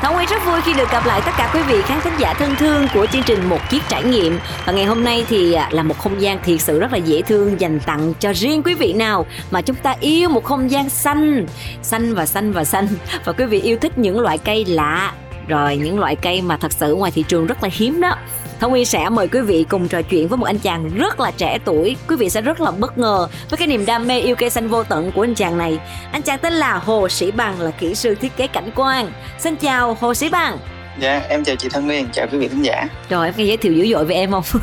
Thảo Nguyên rất vui khi được gặp lại tất cả quý vị khán thính giả thân thương của chương trình Một Chiếc Trải Nghiệm. Và ngày hôm nay thì à, là một không gian thiệt sự rất là dễ thương dành tặng cho riêng quý vị nào Mà chúng ta yêu một không gian xanh, xanh và xanh và xanh. Và quý vị yêu thích những loại cây lạ. Rồi những loại cây mà thật sự ngoài thị trường rất là hiếm đó. Thông Nguyên sẽ mời quý vị cùng trò chuyện với một anh chàng rất là trẻ tuổi. Quý vị sẽ rất là bất ngờ với cái niềm đam mê yêu cây xanh vô tận của anh chàng này. Anh chàng tên là Hồ Sĩ Bằng là kỹ sư thiết kế cảnh quan. Xin chào Hồ Sĩ Bằng. Dạ, em chào chị Thân Nguyên, chào quý vị khán giả. Rồi em nghe giới thiệu dữ dội về em không?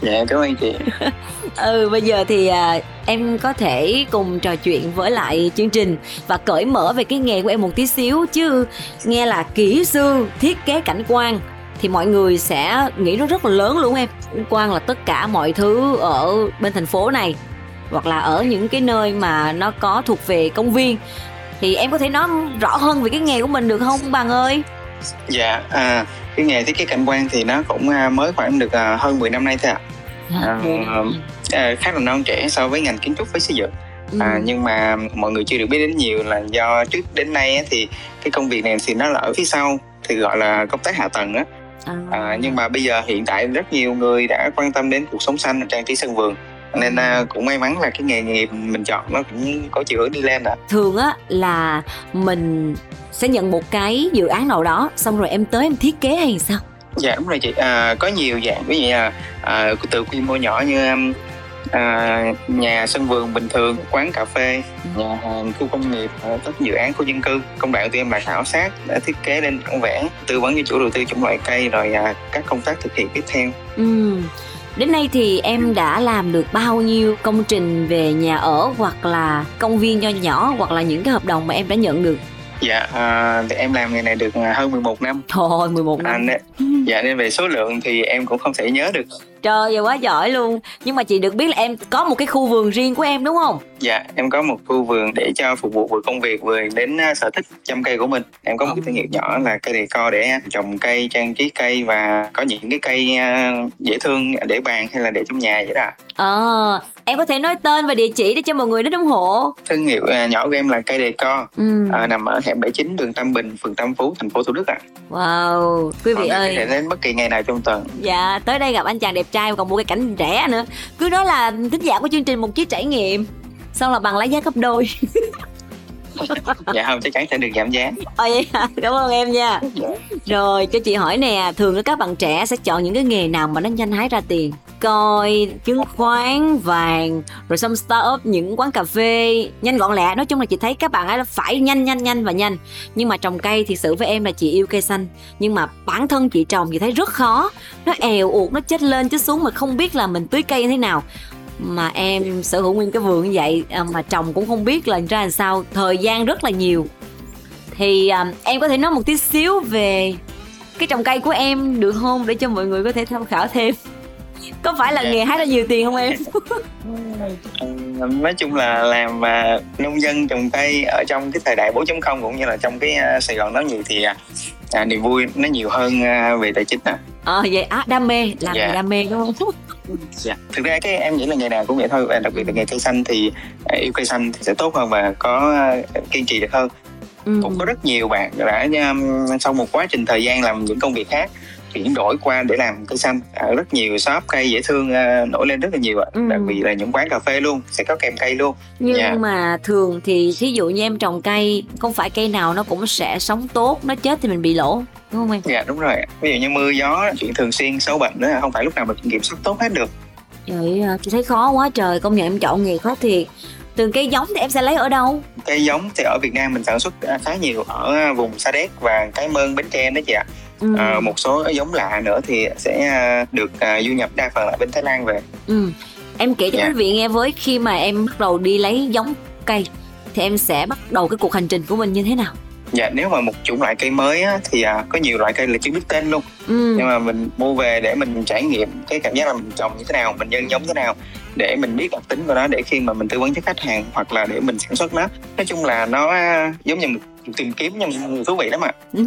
dạ, cảm ơn chị. ừ, bây giờ thì à, em có thể cùng trò chuyện với lại chương trình và cởi mở về cái nghề của em một tí xíu chứ nghe là kỹ sư thiết kế cảnh quan thì mọi người sẽ nghĩ nó rất là lớn luôn em. Quan là tất cả mọi thứ ở bên thành phố này hoặc là ở những cái nơi mà nó có thuộc về công viên. Thì em có thể nói rõ hơn về cái nghề của mình được không bằng ơi? Dạ à, cái nghề thiết kế cảnh quan thì nó cũng à, mới khoảng được à, hơn 10 năm nay thôi ạ. À, à, khá là non trẻ so với ngành kiến trúc với xây dựng. À, ừ. nhưng mà mọi người chưa được biết đến nhiều là do trước đến nay thì cái công việc này thì nó là ở phía sau thì gọi là công tác hạ tầng á à. À, nhưng mà bây giờ hiện tại rất nhiều người đã quan tâm đến cuộc sống xanh trang trí sân vườn. Nên uh, cũng may mắn là cái nghề nghiệp mình chọn nó cũng có chiều hướng đi lên ạ. Thường á là mình sẽ nhận một cái dự án nào đó xong rồi em tới em thiết kế hay sao? Dạ đúng rồi chị. À, có nhiều dạng. Ví dụ như là à, từ quy mô nhỏ như um, à, nhà sân vườn bình thường quán cà phê nhà hàng khu công nghiệp các dự án khu dân cư công đoạn tụi em là khảo sát đã thiết kế lên bản vẽ tư vấn cho chủ đầu tư chủng loại cây rồi à, các công tác thực hiện tiếp theo ừ. Đến nay thì em đã làm được bao nhiêu công trình về nhà ở hoặc là công viên nho nhỏ hoặc là những cái hợp đồng mà em đã nhận được? Dạ, à, thì em làm nghề này được à, hơn 11 năm. Thôi, 11 năm. À, nên, dạ, nên về số lượng thì em cũng không thể nhớ được. Trời ơi, quá giỏi luôn. Nhưng mà chị được biết là em có một cái khu vườn riêng của em đúng không? Dạ, em có một khu vườn để cho phục vụ vừa công việc vừa đến à, sở thích chăm cây của mình. Em có một cái thương hiệu nhỏ là cây đề co để trồng cây, trang trí cây và có những cái cây à, dễ thương để bàn hay là để trong nhà vậy đó. Ờ, em có thể nói tên và địa chỉ để cho mọi người đến ủng hộ. Thương hiệu à, nhỏ của em là cây đề co. Ừ. à, nằm ở hẻm 79 đường Tam Bình phường Tam Phú thành phố Thủ Đức ạ. À. wow quý vị Còn ơi. có thể đến bất kỳ ngày nào trong tuần. Dạ tới đây gặp anh chàng đẹp trai còn mua cái cảnh rẻ nữa. Cứ nói là thính giả của chương trình một chiếc trải nghiệm xong là bằng lấy giá gấp đôi. Dạ không chắc chắn sẽ được giảm giá. Ồ vậy hả? cảm ơn em nha. Rồi cho chị hỏi nè thường các bạn trẻ sẽ chọn những cái nghề nào mà nó nhanh hái ra tiền coi chứng khoán vàng rồi xong start up những quán cà phê. Nhanh gọn lẹ nói chung là chị thấy các bạn ấy phải nhanh nhanh nhanh và nhanh. Nhưng mà trồng cây thì sự với em là chị yêu cây xanh. Nhưng mà bản thân chị trồng chị thấy rất khó. Nó èo uột nó chết lên chết xuống mà không biết là mình tưới cây như thế nào. Mà em sở hữu nguyên cái vườn như vậy à, mà trồng cũng không biết là ra làm sao. Thời gian rất là nhiều. Thì um, em có thể nói một tí xíu về cái trồng cây của em được không? Để cho mọi người có thể tham khảo thêm có phải là nghề hái ra nhiều tiền không em ờ, nói chung là làm uh, nông dân trồng cây ở trong cái thời đại 4.0 cũng như là trong cái uh, Sài Gòn đó nhiều thì uh, à, niềm vui nó nhiều hơn uh, về tài chính à. ờ à, vậy á đam mê làm dạ. đam mê đúng không dạ. thực ra cái em nghĩ là nghề nào cũng vậy thôi và đặc biệt là nghề cây xanh thì yêu cây xanh thì sẽ tốt hơn và có kiên trì được hơn ừ. cũng có rất nhiều bạn đã um, sau một quá trình thời gian làm những công việc khác chuyển đổi qua để làm cây xanh à, rất nhiều shop cây dễ thương à, nổi lên rất là nhiều ạ. Ừ. đặc biệt là những quán cà phê luôn sẽ có kèm cây luôn. Nhưng yeah. Mà thường thì thí dụ như em trồng cây không phải cây nào nó cũng sẽ sống tốt nó chết thì mình bị lỗ đúng không em? Dạ đúng rồi ví dụ như mưa gió chuyện thường xuyên sâu bệnh nữa không phải lúc nào mình kiểm soát tốt hết được. Vậy à, chị thấy khó quá trời công nhận em chọn nghề khó thiệt. Từng cây giống thì em sẽ lấy ở đâu? Cây giống thì ở Việt Nam mình sản xuất khá nhiều ở vùng Sa Đéc và Cái Mơn Bến Tre đó chị ạ ừ. à, một số giống lạ nữa thì sẽ à, được uh, du nhập đa phần là bên Thái Lan về ừ. em kể cho yeah. Dạ. quý vị nghe với khi mà em bắt đầu đi lấy giống cây thì em sẽ bắt đầu cái cuộc hành trình của mình như thế nào dạ nếu mà một chủng loại cây mới á, thì à, có nhiều loại cây là chưa biết tên luôn ừ. nhưng mà mình mua về để mình trải nghiệm cái cảm giác là mình trồng như thế nào mình nhân giống thế nào để mình biết đặc tính của nó để khi mà mình tư vấn cho khách hàng hoặc là để mình sản xuất nó nói chung là nó giống như một tìm kiếm nhưng thú vị lắm ạ. Ừ,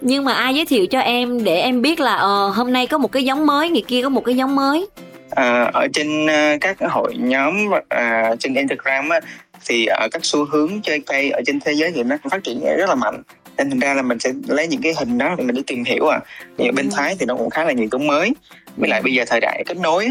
nhưng mà ai giới thiệu cho em để em biết là ờ, hôm nay có một cái giống mới ngày kia có một cái giống mới? À, ở trên à, các hội nhóm à, trên Instagram á, thì ở các xu hướng chơi cây ở trên thế giới thì nó phát triển rất là mạnh. Nên thành ra là mình sẽ lấy những cái hình đó để mình đi tìm hiểu à thì ở bên Ừ. Thái thì nó cũng khá là nhiều giống mới. Với lại bây giờ thời đại kết nối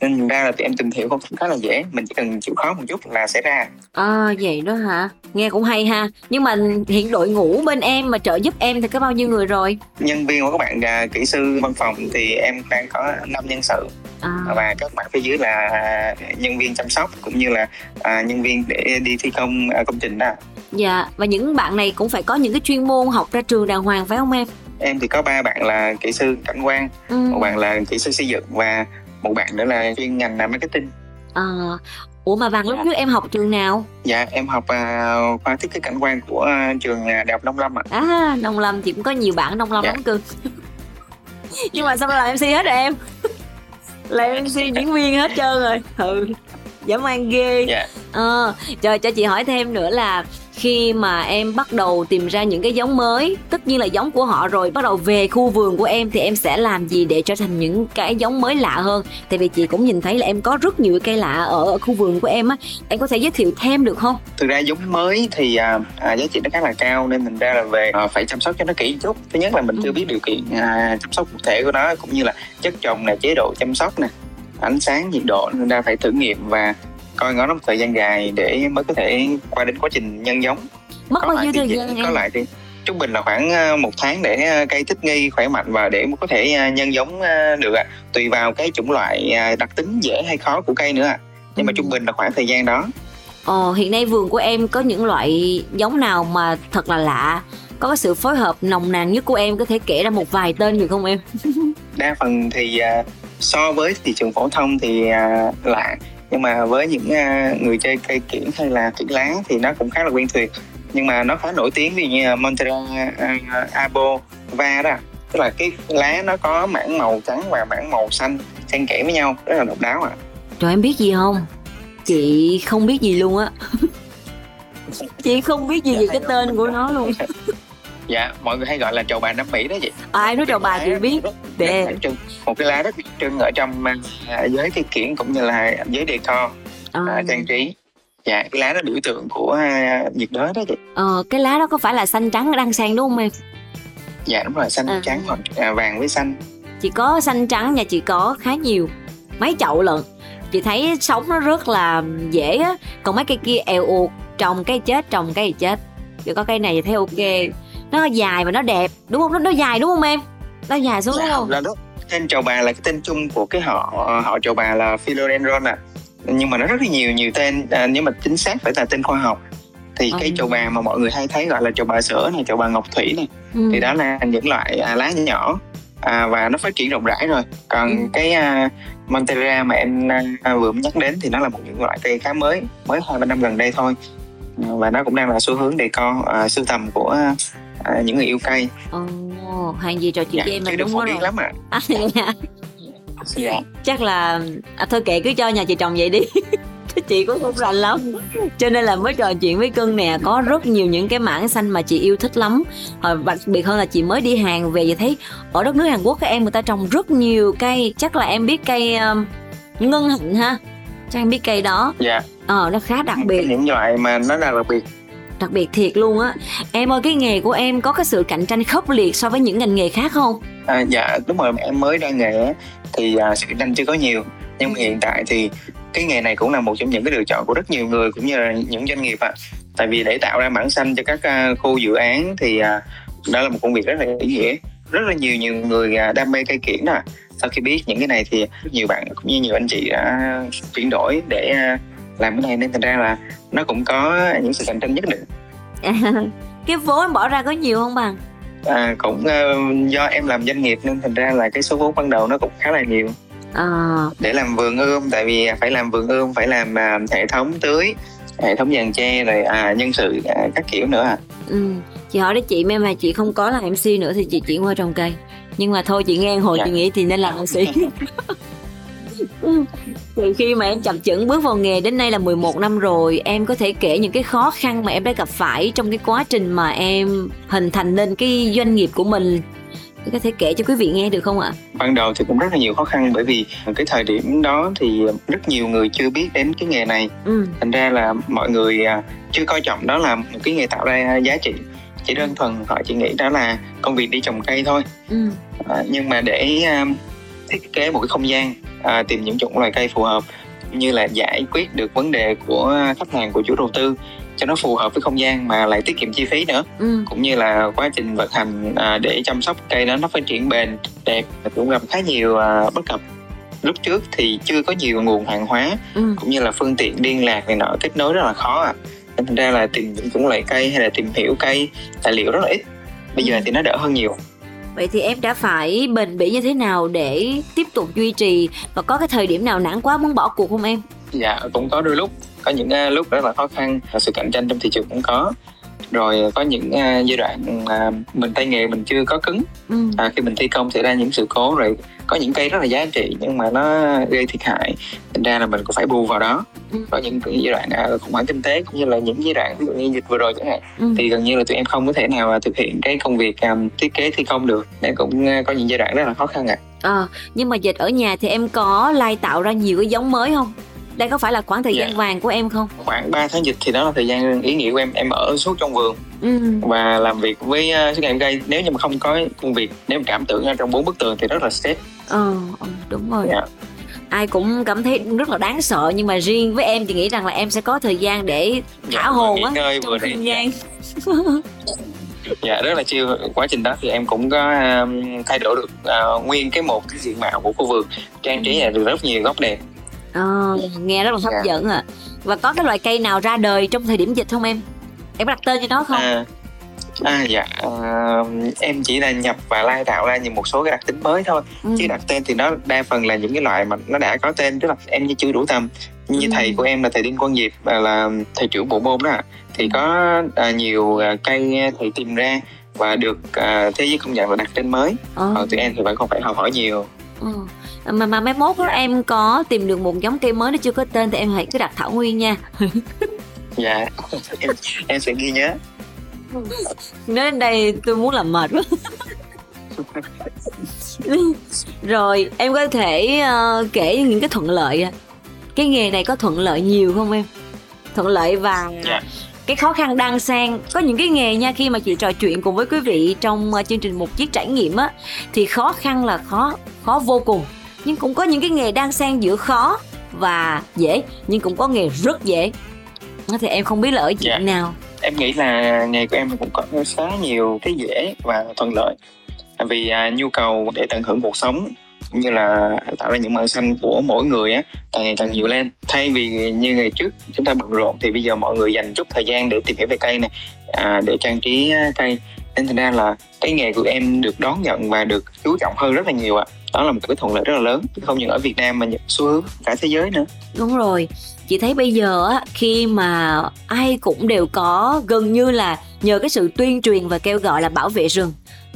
nên ra là tụi em tìm hiểu cũng khá là dễ. Mình chỉ cần chịu khó một chút là sẽ ra. À vậy đó hả? Nghe cũng hay ha. Nhưng mà hiện đội ngũ bên em mà trợ giúp em thì có bao nhiêu người rồi? Nhân viên của các bạn à, kỹ sư văn phòng thì em đang có 5 nhân sự. À, và các bạn phía dưới là nhân viên chăm sóc cũng như là à, nhân viên để đi thi công à, công trình đó. Dạ và những bạn này cũng phải có những cái chuyên môn học ra trường đàng hoàng phải không em? Em thì có ba bạn là kỹ sư cảnh quan ừ. một bạn là kỹ sư xây dựng và một bạn nữa là chuyên ngành là marketing. À, ủa mà vàng lúc Dạ. trước em học trường nào? Dạ em học à, khoa thiết kế cảnh quan của à, trường à, đại học nông lâm ạ. À nông lâm chị cũng có nhiều bạn nông lâm Dạ. lắm cưng nhưng mà sao làm mc hết rồi em? Làm mc diễn viên hết trơn rồi. Ừ dã man ghê. Dạ. Ờ, cho cho chị hỏi thêm nữa là khi mà em bắt đầu tìm ra những cái giống mới, tất nhiên là giống của họ rồi, bắt đầu về khu vườn của em thì em sẽ làm gì để trở thành những cái giống mới lạ hơn? Tại vì chị cũng nhìn thấy là em có rất nhiều cây lạ ở, ở khu vườn của em á, em có thể giới thiệu thêm được không? thực ra giống mới thì à, à, giá trị nó khá là cao nên thành ra là về à, phải chăm sóc cho nó kỹ chút thứ nhất là mình Ừ. chưa biết điều kiện à, chăm sóc cụ thể của nó cũng như là chất trồng nè chế độ chăm sóc nè ánh sáng nhiệt độ nên ra phải thử nghiệm và coi ngó nó một thời gian dài để mới có thể qua đến quá trình nhân giống. Mất bao nhiêu thời gian có lại thì trung bình là khoảng à, một tháng để à, cây thích nghi khỏe mạnh và để có thể à, nhân giống à, được ạ. Tùy vào cái chủng loại à, đặc tính dễ hay khó của cây nữa ạ. Nhưng mà Ừ. trung bình là khoảng thời gian đó. Ờ, hiện nay vườn của em có những loại giống nào mà thật là lạ, có cái sự phối hợp nồng nàn nhất của em có thể kể ra một vài tên được không em? đa phần thì à, so với thị trường phổ thông thì à, lạ nhưng mà với những à, người chơi cây kiển hay là kiển lá thì nó cũng khá là quen thuộc nhưng mà nó khá nổi tiếng dụ như Montera à, Abo Va đó tức là cái lá nó có mảng màu trắng và mảng màu xanh xen kẽ với nhau rất là độc đáo ạ Trời em biết gì không? Chị không biết gì luôn á. chị không biết gì về cái tên của nó luôn. dạ mọi người hay gọi là trầu bà Nam Mỹ đó chị Ai nói cho bà chị biết. Đặc trưng. một cái lá rất đặc trưng ở trong à, giới cây kiển cũng như là giới decor Ờ, à, trang trí dạ cái lá đó biểu tượng của à, nhiệt đới đó chị ờ, cái lá đó có phải là xanh trắng đăng sang đúng không em? dạ đúng rồi xanh À. trắng hoặc à, vàng với xanh Chị có xanh trắng nhà chị có khá nhiều. Mấy chậu lận. Chị thấy sống nó rất là dễ á. Còn mấy cây kia eo uột, trồng cây chết, trồng cây chết. Chỉ có cây này thì thấy ok. Nó dài và nó đẹp, đúng không? Nó, nó dài đúng không em? Nó dài xuống đúng dạ, không? là đó tên trầu bà là cái tên chung của cái họ họ trầu bà là philodendron à nhưng mà nó rất là nhiều nhiều tên à, nhưng mà chính xác phải là tên khoa học thì Ừ. cây trầu bà mà mọi người hay thấy gọi là trầu bà sữa này trầu bà ngọc thủy này Ừ. thì đó là những loại à, lá nhỏ à, và nó phát triển rộng rãi rồi còn Ừ. cái à, Montera mà em à, vừa mới nhắc đến thì nó là một những loại cây khá mới mới hai ba năm gần đây thôi À, và nó cũng đang là xu hướng decor à, sưu tầm của à, những người yêu cây Ồ, hàng gì trò chuyện dạ, với em đúng rồi. lắm ạ. À, dạ. dạ. chắc là à, thôi kệ cứ cho nhà chị trồng vậy đi. Chị cũng không rành lắm. Cho nên là mới trò chuyện với cưng nè. Có rất nhiều những cái mảng xanh mà chị yêu thích lắm. Và đặc biệt hơn là chị mới đi hàng về và thấy ở đất nước Hàn Quốc các em người ta trồng rất nhiều cây. Chắc là em biết cây um, ngân hạnh ha? Chắc em biết cây đó. Dạ. Ờ nó khá đặc biệt. những loại mà nó là đặc biệt đặc biệt thiệt luôn á. Em ơi cái nghề của em có cái sự cạnh tranh khốc liệt so với những ngành nghề khác không? À, dạ đúng rồi. Em mới ra nghề thì à, sự cạnh tranh chưa có nhiều. Nhưng mà Ừ. hiện tại thì cái nghề này cũng là một trong những cái lựa chọn của rất nhiều người cũng như là những doanh nghiệp ạ. Tại vì để tạo ra mảng xanh cho các à, khu dự án thì à, đó là một công việc rất là ý nghĩa. Rất là nhiều nhiều người à, đam mê cây kiển à sau khi biết những cái này thì nhiều bạn cũng như nhiều anh chị đã chuyển đổi để à, làm cái này nên thành ra là nó cũng có những sự cạnh tranh nhất định. Cái vốn em bỏ ra có nhiều không bằng? À, cũng ờ, do em làm doanh nghiệp nên thành ra là cái số vốn ban đầu nó cũng khá là nhiều. À, để làm vườn ươm tại vì phải làm vườn ươm phải làm à, hệ thống tưới hệ thống giàn tre rồi à, nhân sự à, các kiểu nữa à ừ. chị hỏi đấy chị mà chị không có làm mc nữa thì chị chuyển qua trồng cây. Nhưng mà thôi chị nghe hồi Dạ. chị nghĩ thì nên làm mc từ khi mà em chập chững bước vào nghề đến nay là 11 năm rồi em có thể kể những cái khó khăn mà em đã gặp phải trong cái quá trình mà em hình thành nên cái doanh nghiệp của mình có thể kể cho quý vị nghe được không ạ? Ban đầu thì cũng rất là nhiều khó khăn bởi vì cái thời điểm đó thì rất nhiều người chưa biết đến cái nghề này. Ừ. Thành ra là mọi người à, chưa coi trọng đó là một cái nghề tạo ra giá trị. Chỉ đơn thuần họ chỉ nghĩ đó là công việc đi trồng cây thôi. Ừ. À, nhưng mà để à, thiết kế một cái không gian à, tìm những chủng loài cây phù hợp như là giải quyết được vấn đề của khách hàng của chủ đầu tư cho nó phù hợp với không gian mà lại tiết kiệm chi phí nữa. Ừ. cũng như là quá trình vận hành à, để chăm sóc cây đó nó phát triển bền đẹp cũng gặp khá nhiều à, bất cập. Lúc trước thì chưa có nhiều nguồn hàng hóa ừ. cũng như là phương tiện liên lạc này nọ kết nối rất là khó à thành ra là tìm những chủng loại cây hay là tìm hiểu cây tài liệu rất là ít. Bây giờ thì nó đỡ hơn nhiều vậy thì em đã phải bền bỉ như thế nào để tiếp tục duy trì và có cái thời điểm nào nản quá muốn bỏ cuộc không em? Dạ cũng có đôi lúc. Có những uh, lúc rất là khó khăn sự cạnh tranh trong thị trường cũng có. Rồi có những uh, giai đoạn uh, mình tay nghề mình chưa có cứng. Ừ. à, khi mình thi công xảy ra những sự cố rồi có những cây rất là giá trị nhưng mà nó gây thiệt hại. Thành ra là mình cũng phải bù vào đó có những giai đoạn uh, khủng hoảng kinh tế cũng như là những giai đoạn ví dụ như dịch vừa rồi chẳng hạn ừ. thì gần như là tụi em không có thể nào thực hiện cái công việc um, thiết kế thi công được nên cũng uh, có những giai đoạn rất là khó khăn ạ à. à, nhưng mà dịch ở nhà thì em có lai tạo ra nhiều cái giống mới không đây có phải là khoảng thời gian dạ. vàng của em không khoảng 3 tháng dịch thì đó là thời gian ý nghĩa của em em ở suốt trong vườn ừ. và làm việc với uh, suốt ngày em gây nếu như mà không có công việc nếu mà cảm tưởng ở trong bốn bức tường thì rất là stress ờ ừ, đúng rồi dạ ai cũng cảm thấy rất là đáng sợ nhưng mà riêng với em thì nghĩ rằng là em sẽ có thời gian để thả dạ, hồn á trong không gian. Dạ rất là chiêu quá trình đó thì em cũng có um, thay đổi được uh, nguyên cái một cái diện mạo của khu vườn trang trí là được rất nhiều góc đẹp. À, nghe rất là hấp. Dạ. dẫn à và có cái loại cây nào ra đời trong thời điểm dịch không em? Em đặt tên cho nó không? À, à dạ à, em chỉ là nhập và lai tạo ra những một số cái đặc tính mới thôi. Ừ. chứ đặt tên thì nó đa phần là những cái loại mà nó đã có tên tức là em như chưa đủ tầm. Như ừ. thầy của em là thầy Đinh Quang Diệp là thầy trưởng bộ môn đó thì ừ. có à, nhiều à, cây thầy tìm ra và được à, thế giới công nhận là đặt tên mới. Ừ. còn tụi em thì vẫn không phải học hỏi nhiều. Ừ. Mà mà mai mốt đó, em có tìm được một giống cây mới nó chưa có tên thì em hãy cứ đặt thảo nguyên nha. Dạ. Em, em sẽ ghi nhớ nói đến đây tôi muốn làm mệt quá rồi em có thể uh, kể những cái thuận lợi cái nghề này có thuận lợi nhiều không em thuận lợi và yeah. Dạ. cái khó khăn đang sang có những cái nghề nha khi mà chị trò chuyện cùng với quý vị trong uh, chương trình một chiếc trải nghiệm á thì khó khăn là khó khó vô cùng nhưng cũng có những cái nghề đang xen giữa khó và dễ nhưng cũng có nghề rất dễ thì em không biết là ở diện yeah. Dạ. nào em nghĩ là nghề của em cũng có khá nhiều cái dễ và thuận lợi. Vì à, nhu cầu để tận hưởng cuộc sống cũng như là tạo ra những màu xanh của mỗi người á càng ngày càng nhiều lên. Thay vì như ngày trước chúng ta bận rộn thì bây giờ mọi người dành chút thời gian để tìm hiểu về cây này à, để trang trí à, cây. Nên thành ra là cái nghề của em được đón nhận và được chú trọng hơn rất là nhiều ạ. Đó là một cái thuận lợi rất là lớn không những ở Việt Nam mà xu hướng cả thế giới nữa. Đúng rồi chị thấy bây giờ á khi mà ai cũng đều có gần như là nhờ cái sự tuyên truyền và kêu gọi là bảo vệ rừng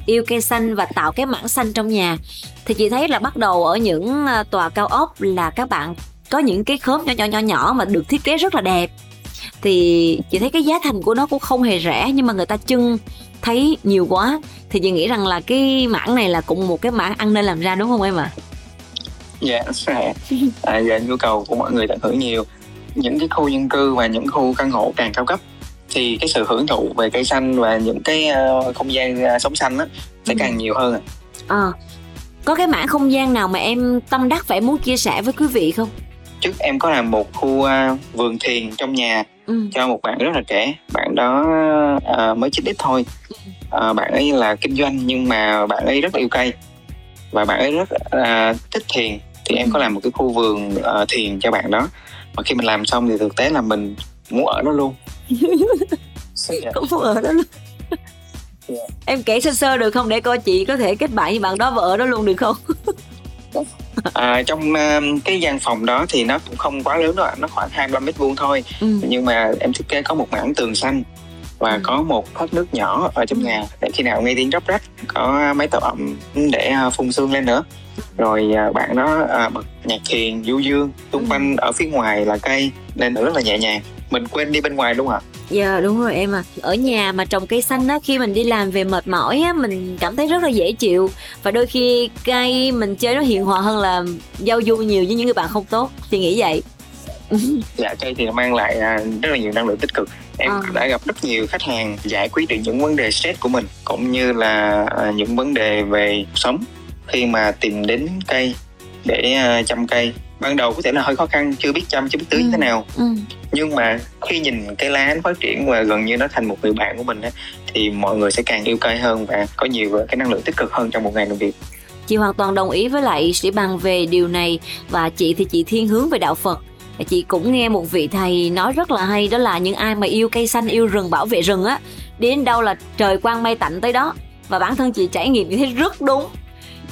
yêu cây xanh và tạo cái mảng xanh trong nhà thì chị thấy là bắt đầu ở những à, tòa cao ốc là các bạn có những cái khóm nhỏ nhỏ nhỏ nhỏ mà được thiết kế rất là đẹp thì chị thấy cái giá thành của nó cũng không hề rẻ nhưng mà người ta trưng thấy nhiều quá thì chị nghĩ rằng là cái mảng này là cũng một cái mảng ăn nên làm ra đúng không em ạ? Dạ, à? Dạ, yeah, à, dạ, nhu cầu của mọi người tận hưởng nhiều những cái khu dân cư và những khu căn hộ càng cao cấp thì cái sự hưởng thụ về cây xanh và những cái uh, không gian uh, sống xanh á sẽ ừ. càng nhiều hơn à. có cái mảng không gian nào mà em tâm đắc phải muốn chia sẻ với quý vị không trước em có làm một khu uh, vườn thiền trong nhà ừ. cho một bạn rất là trẻ bạn đó uh, mới chín ít thôi uh, bạn ấy là kinh doanh nhưng mà bạn ấy rất là yêu cây và bạn ấy rất uh, thích thiền thì em có làm một cái khu vườn uh, thiền cho bạn đó mà khi mình làm xong thì thực tế là mình muốn ở đó luôn cũng muốn ở đó luôn yeah. Dạ. em kể sơ sơ được không để coi chị có thể kết bạn với bạn đó và ở đó luôn được không à, trong uh, cái gian phòng đó thì nó cũng không quá lớn đâu nó khoảng 25 mét vuông thôi ừ. nhưng mà em thiết kế có một mảng tường xanh và ừ. có một thoát nước nhỏ ở trong ừ. nhà để khi nào nghe tiếng róc rách có máy tạo ẩm để à, phun sương lên nữa rồi à, bạn đó à, bật nhạc thiền du dương xung ừ. quanh ở phía ngoài là cây nên rất là nhẹ nhàng mình quên đi bên ngoài đúng không ạ Dạ yeah, đúng rồi em à Ở nhà mà trồng cây xanh á Khi mình đi làm về mệt mỏi á Mình cảm thấy rất là dễ chịu Và đôi khi cây mình chơi nó hiền hòa hơn là Giao du nhiều với những người bạn không tốt Thì nghĩ vậy Dạ cây thì mang lại à, rất là nhiều năng lượng tích cực Em à. đã gặp rất nhiều khách hàng giải quyết được những vấn đề stress của mình Cũng như là à, những vấn đề về sống Khi mà tìm đến cây để chăm cây ban đầu có thể là hơi khó khăn chưa biết chăm chưa biết tưới ừ. thế nào ừ. nhưng mà khi nhìn cái lá nó phát triển và gần như nó thành một người bạn của mình á thì mọi người sẽ càng yêu cây hơn và có nhiều cái năng lượng tích cực hơn trong một ngày làm việc chị hoàn toàn đồng ý với lại sĩ bằng về điều này và chị thì chị thiên hướng về đạo phật chị cũng nghe một vị thầy nói rất là hay đó là những ai mà yêu cây xanh yêu rừng bảo vệ rừng á đến đâu là trời quang mây tạnh tới đó. Và bản thân chị trải nghiệm như thế rất đúng.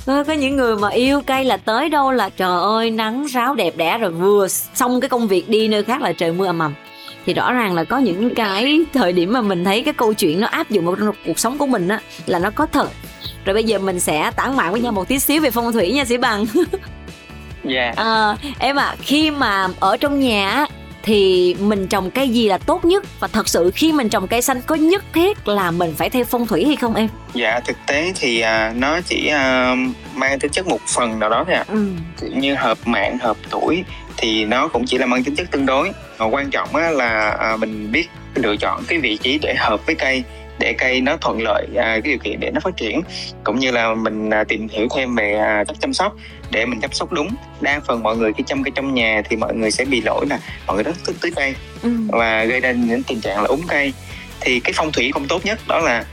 Có, có những người mà yêu cây là tới đâu là trời ơi nắng ráo đẹp đẽ rồi vừa xong cái công việc đi nơi khác là trời mưa ầm ầm. Thì rõ ràng là có những cái thời điểm mà mình thấy cái câu chuyện nó áp dụng vào trong cuộc sống của mình á là nó có thật. Rồi bây giờ mình sẽ tản mạn với nhau một tí xíu về phong thủy nha sĩ bằng. dạ yeah. à, em ạ à, khi mà ở trong nhà thì mình trồng cây gì là tốt nhất và thật sự khi mình trồng cây xanh có nhất thiết là mình phải theo phong thủy hay không em dạ thực tế thì à, nó chỉ à, mang tính chất một phần nào đó thôi ạ à. ừ. như hợp mạng hợp tuổi thì nó cũng chỉ là mang tính chất tương đối và quan trọng á, là à, mình biết lựa chọn cái vị trí để hợp với cây để cây nó thuận lợi à, cái điều kiện để nó phát triển cũng như là mình à, tìm hiểu thêm về à, cách chăm sóc để mình chăm sóc đúng. Đa phần mọi người khi chăm cây trong nhà thì mọi người sẽ bị lỗi là mọi người rất thích tưới cây ừ. và gây ra những tình trạng là úng cây. Thì cái phong thủy không tốt nhất đó là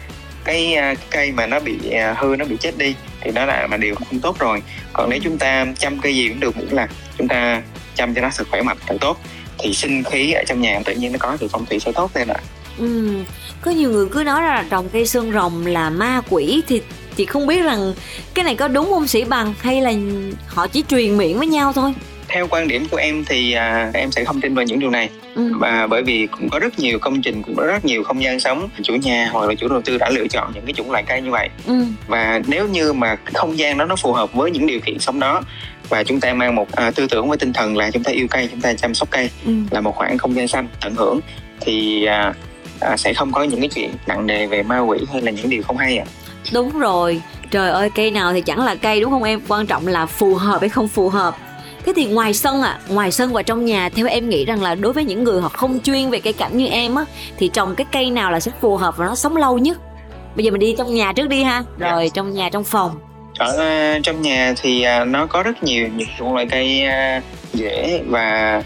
cái cây mà nó bị hư nó bị chết đi thì đó là mà điều không tốt rồi. Còn nếu chúng ta chăm cây gì cũng được miễn là chúng ta chăm cho nó sự khỏe mạnh thật tốt thì sinh khí ở trong nhà tự nhiên nó có thì phong thủy sẽ tốt lên ạ. Ừ. Có nhiều người cứ nói là trồng cây xương rồng là ma quỷ thì chị không biết rằng cái này có đúng không sĩ bằng hay là họ chỉ truyền miệng với nhau thôi theo quan điểm của em thì à, em sẽ không tin vào những điều này ừ. và bởi vì cũng có rất nhiều công trình cũng có rất nhiều không gian sống chủ nhà hoặc là chủ đầu tư đã lựa chọn những cái chủng loại cây như vậy ừ. và nếu như mà không gian đó nó phù hợp với những điều kiện sống đó và chúng ta mang một à, tư tưởng với tinh thần là chúng ta yêu cây chúng ta chăm sóc cây ừ. là một khoảng không gian xanh tận hưởng thì à, à, sẽ không có những cái chuyện nặng nề về ma quỷ hay là những điều không hay ạ à. Đúng rồi. Trời ơi cây nào thì chẳng là cây đúng không em? Quan trọng là phù hợp hay không phù hợp. Thế thì ngoài sân à ngoài sân và trong nhà theo em nghĩ rằng là đối với những người họ không chuyên về cây cảnh như em á thì trồng cái cây nào là sẽ phù hợp và nó sống lâu nhất? Bây giờ mình đi trong nhà trước đi ha. Dạ. rồi yeah. trong nhà trong phòng. Ở uh, trong nhà thì uh, nó có rất nhiều những loại cây uh, dễ và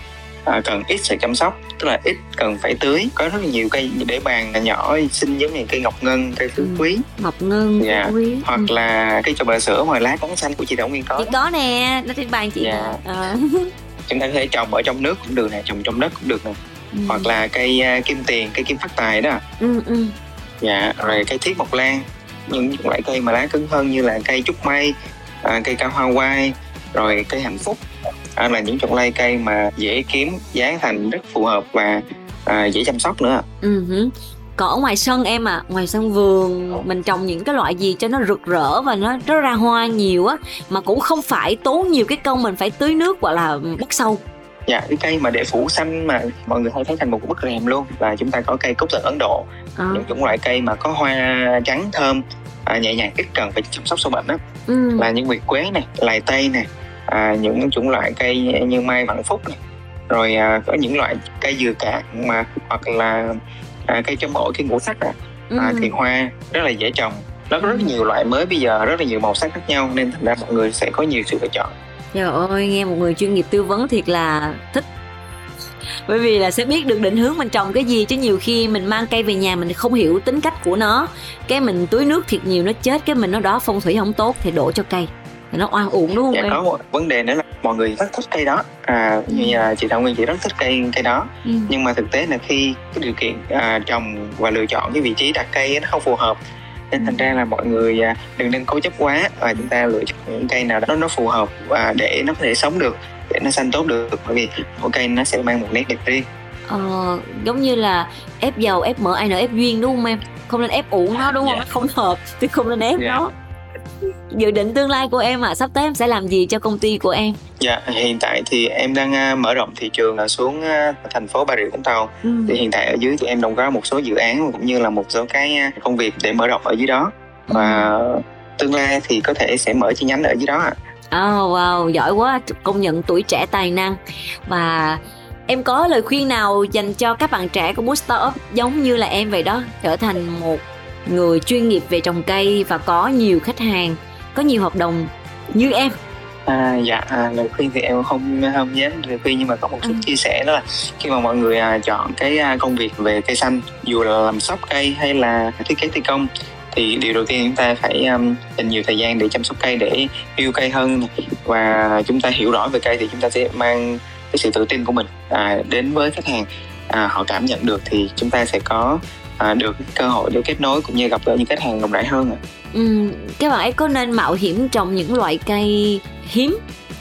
uh, cần ít sự chăm sóc tức là ít cần phải tưới có rất là nhiều cây để bàn nhỏ xinh giống như cây ngọc ngân cây phú ừ. quý ngọc ngân dạ. quý hoặc ừ. là cây trầu bà sữa ngoài lá bóng xanh của chị đậu nguyên có chị có nè nó trên bàn chị dạ. à. chúng ta có thể trồng ở trong nước cũng được nè trồng trong đất cũng được nè ừ. hoặc là cây uh, kim tiền cây kim phát tài đó ừ, ừ. dạ rồi cây thiết mộc lan những loại cây mà lá cứng hơn như là cây trúc mây à, cây cao hoa quai rồi cây hạnh phúc à, là những chủng loại cây mà dễ kiếm giá thành rất phù hợp và à, dễ chăm sóc nữa uh-huh. còn ở ngoài sân em à ngoài sân vườn mình trồng những cái loại gì cho nó rực rỡ và nó nó ra hoa nhiều á mà cũng không phải tốn nhiều cái công mình phải tưới nước hoặc là bắt sâu dạ cái cây mà để phủ xanh mà mọi người hay thấy thành một bức rèm luôn là chúng ta có cây cúc tần ấn độ à. những chủng loại cây mà có hoa trắng thơm à, nhẹ nhàng ít cần phải chăm sóc sâu bệnh đó ừ. là những nguyệt quế này lài tây này à, những chủng loại cây như mai vạn phúc này rồi à, có những loại cây dừa cạn mà hoặc là à, cây châm ổi cây ngũ sắc à, ừ. à, thì hoa rất là dễ trồng nó có rất ừ. nhiều loại mới bây giờ rất là nhiều màu sắc khác nhau nên thành ra mọi người sẽ có nhiều sự lựa chọn. Trời ơi, nghe một người chuyên nghiệp tư vấn thiệt là thích. Bởi vì là sẽ biết được định hướng mình trồng cái gì chứ nhiều khi mình mang cây về nhà mình không hiểu tính cách của nó. Cái mình tưới nước thiệt nhiều nó chết cái mình nó đó phong thủy không tốt thì đổ cho cây thì nó oan uổng đúng không dạ, em? có một vấn đề nữa là mọi người rất thích cây đó à ừ. như là chị Thảo Nguyên chị rất thích cây cây đó ừ. nhưng mà thực tế là khi cái điều kiện à, trồng và lựa chọn cái vị trí đặt cây nó không phù hợp nên ừ. thành ra là mọi người à, đừng nên cố chấp quá và chúng ta lựa chọn những cây nào đó nó phù hợp và để nó có thể sống được để nó xanh tốt được bởi vì mỗi cây nó sẽ mang một nét đẹp riêng ờ, giống như là ép dầu ép mỡ ai nở ép duyên đúng không em không nên ép uổng nó đúng không Dạ. nó không hợp thì không nên ép Dạ. nó dự định tương lai của em à sắp tới em sẽ làm gì cho công ty của em Dạ, hiện tại thì em đang à, mở rộng thị trường à, xuống à, thành phố Bà Rịa Vũng Tàu. ừ. Thì hiện tại ở dưới thì em đồng có một số dự án cũng như là một số cái à, công việc để mở rộng ở dưới đó. Và tương lai thì có thể sẽ mở chi nhánh ở dưới đó ạ. Oh, wow, giỏi quá, công nhận tuổi trẻ tài năng Và em có lời khuyên nào dành cho các bạn trẻ của Boost Startup giống như là em vậy đó Trở thành một người chuyên nghiệp về trồng cây và có nhiều khách hàng, có nhiều hợp đồng như em. À, dạ, à, lời khuyên thì em không không dám lời khuyên nhưng mà có một chút Ừ. chia sẻ đó là khi mà mọi người à, chọn cái à, công việc về cây xanh dù là làm sóc cây hay là thiết kế thi công thì điều đầu tiên chúng ta phải um, dành nhiều thời gian để chăm sóc cây để yêu cây hơn. Và chúng ta hiểu rõ về cây thì chúng ta sẽ mang cái sự tự tin của mình à, đến với khách hàng. À, họ cảm nhận được thì chúng ta sẽ có à, được cơ hội để kết nối cũng như gặp gỡ những khách hàng rộng rãi hơn ạ. Ừm, Các bạn ấy có nên mạo hiểm trồng những loại cây hiếm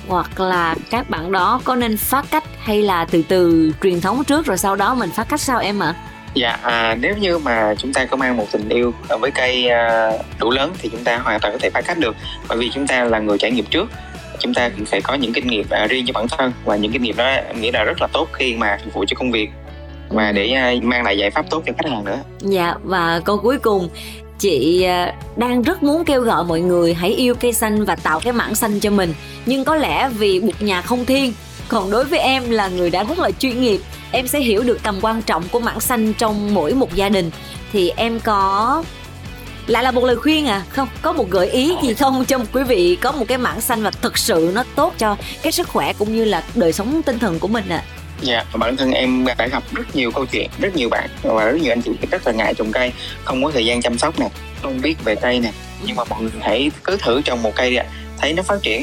Hoặc là các bạn đó có nên phát cách hay là từ từ truyền thống trước rồi sau đó mình phát cách sau em ạ? Dạ, à, nếu như mà chúng ta có mang một tình yêu với cây à, đủ lớn thì chúng ta hoàn toàn có thể phá cách được bởi vì chúng ta là người trải nghiệm trước chúng ta cũng phải có những kinh nghiệm à, riêng cho bản thân và những kinh nghiệm đó em nghĩ là rất là tốt khi mà phục vụ cho công việc và để à, mang lại giải pháp tốt cho khách hàng nữa. Dạ và câu cuối cùng, chị à, đang rất muốn kêu gọi mọi người hãy yêu cây xanh và tạo cái mảng xanh cho mình. Nhưng có lẽ vì bục nhà không thiên, còn đối với em là người đã rất là chuyên nghiệp. Em sẽ hiểu được tầm quan trọng của mảng xanh trong mỗi một gia đình. Thì em có, lại là một lời khuyên à? Không, có một gợi ý gì không? Cho quý vị có một cái mảng xanh và thực sự nó tốt cho cái sức khỏe cũng như là đời sống tinh thần của mình ạ. Dạ, và bản thân em đã gặp rất nhiều câu chuyện, rất nhiều bạn và rất nhiều anh chị rất là ngại trồng cây, không có thời gian chăm sóc nè, không biết về cây nè. Nhưng mà mọi người hãy cứ thử trồng một cây đi ạ, thấy nó phát triển.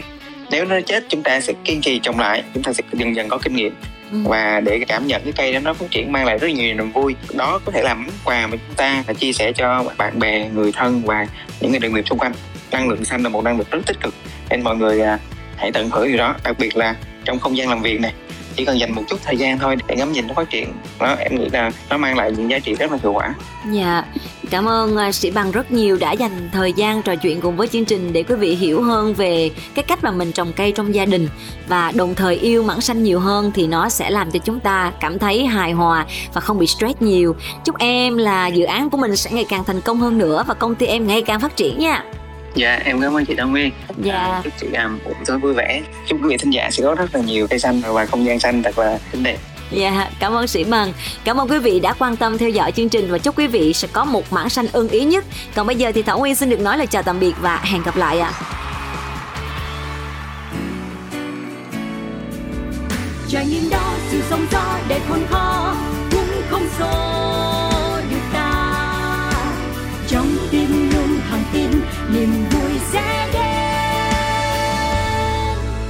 Nếu nó chết chúng ta sẽ kiên trì trồng lại, chúng ta sẽ dần dần có kinh nghiệm Ừ. và để cảm nhận cái cây đó nó phát triển mang lại rất nhiều niềm vui. Đó có thể là món quà mà chúng ta chia sẻ cho bạn bè, người thân và những người đồng nghiệp xung quanh. Năng lượng xanh là một năng lượng rất tích cực nên mọi người à, hãy tận hưởng điều đó, đặc biệt là trong không gian làm việc này chỉ cần dành một chút thời gian thôi để ngắm nhìn nó phát triển đó em nghĩ là nó mang lại những giá trị rất là hiệu quả Dạ, cảm ơn à, sĩ Bằng rất nhiều đã dành thời gian trò chuyện cùng với chương trình để quý vị hiểu hơn về cái cách mà mình trồng cây trong gia đình và đồng thời yêu mảng xanh nhiều hơn thì nó sẽ làm cho chúng ta cảm thấy hài hòa và không bị stress nhiều. Chúc em là dự án của mình sẽ ngày càng thành công hơn nữa và công ty em ngày càng phát triển nha dạ em cảm ơn chị Đăng Nguyên Dạ. À, chúc chị um, buổi tối vui vẻ chúc quý vị thính giả sẽ có rất là nhiều cây xanh và không gian xanh thật là xinh đẹp Dạ, cảm ơn sĩ Bằng. Cảm ơn quý vị đã quan tâm theo dõi chương trình và chúc quý vị sẽ có một mảng xanh ưng ý nhất. Còn bây giờ thì Thảo Nguyên xin được nói lời chào tạm biệt và hẹn gặp lại ạ. trải nghiệm đó sự sóng gió để khôn khó cũng không xô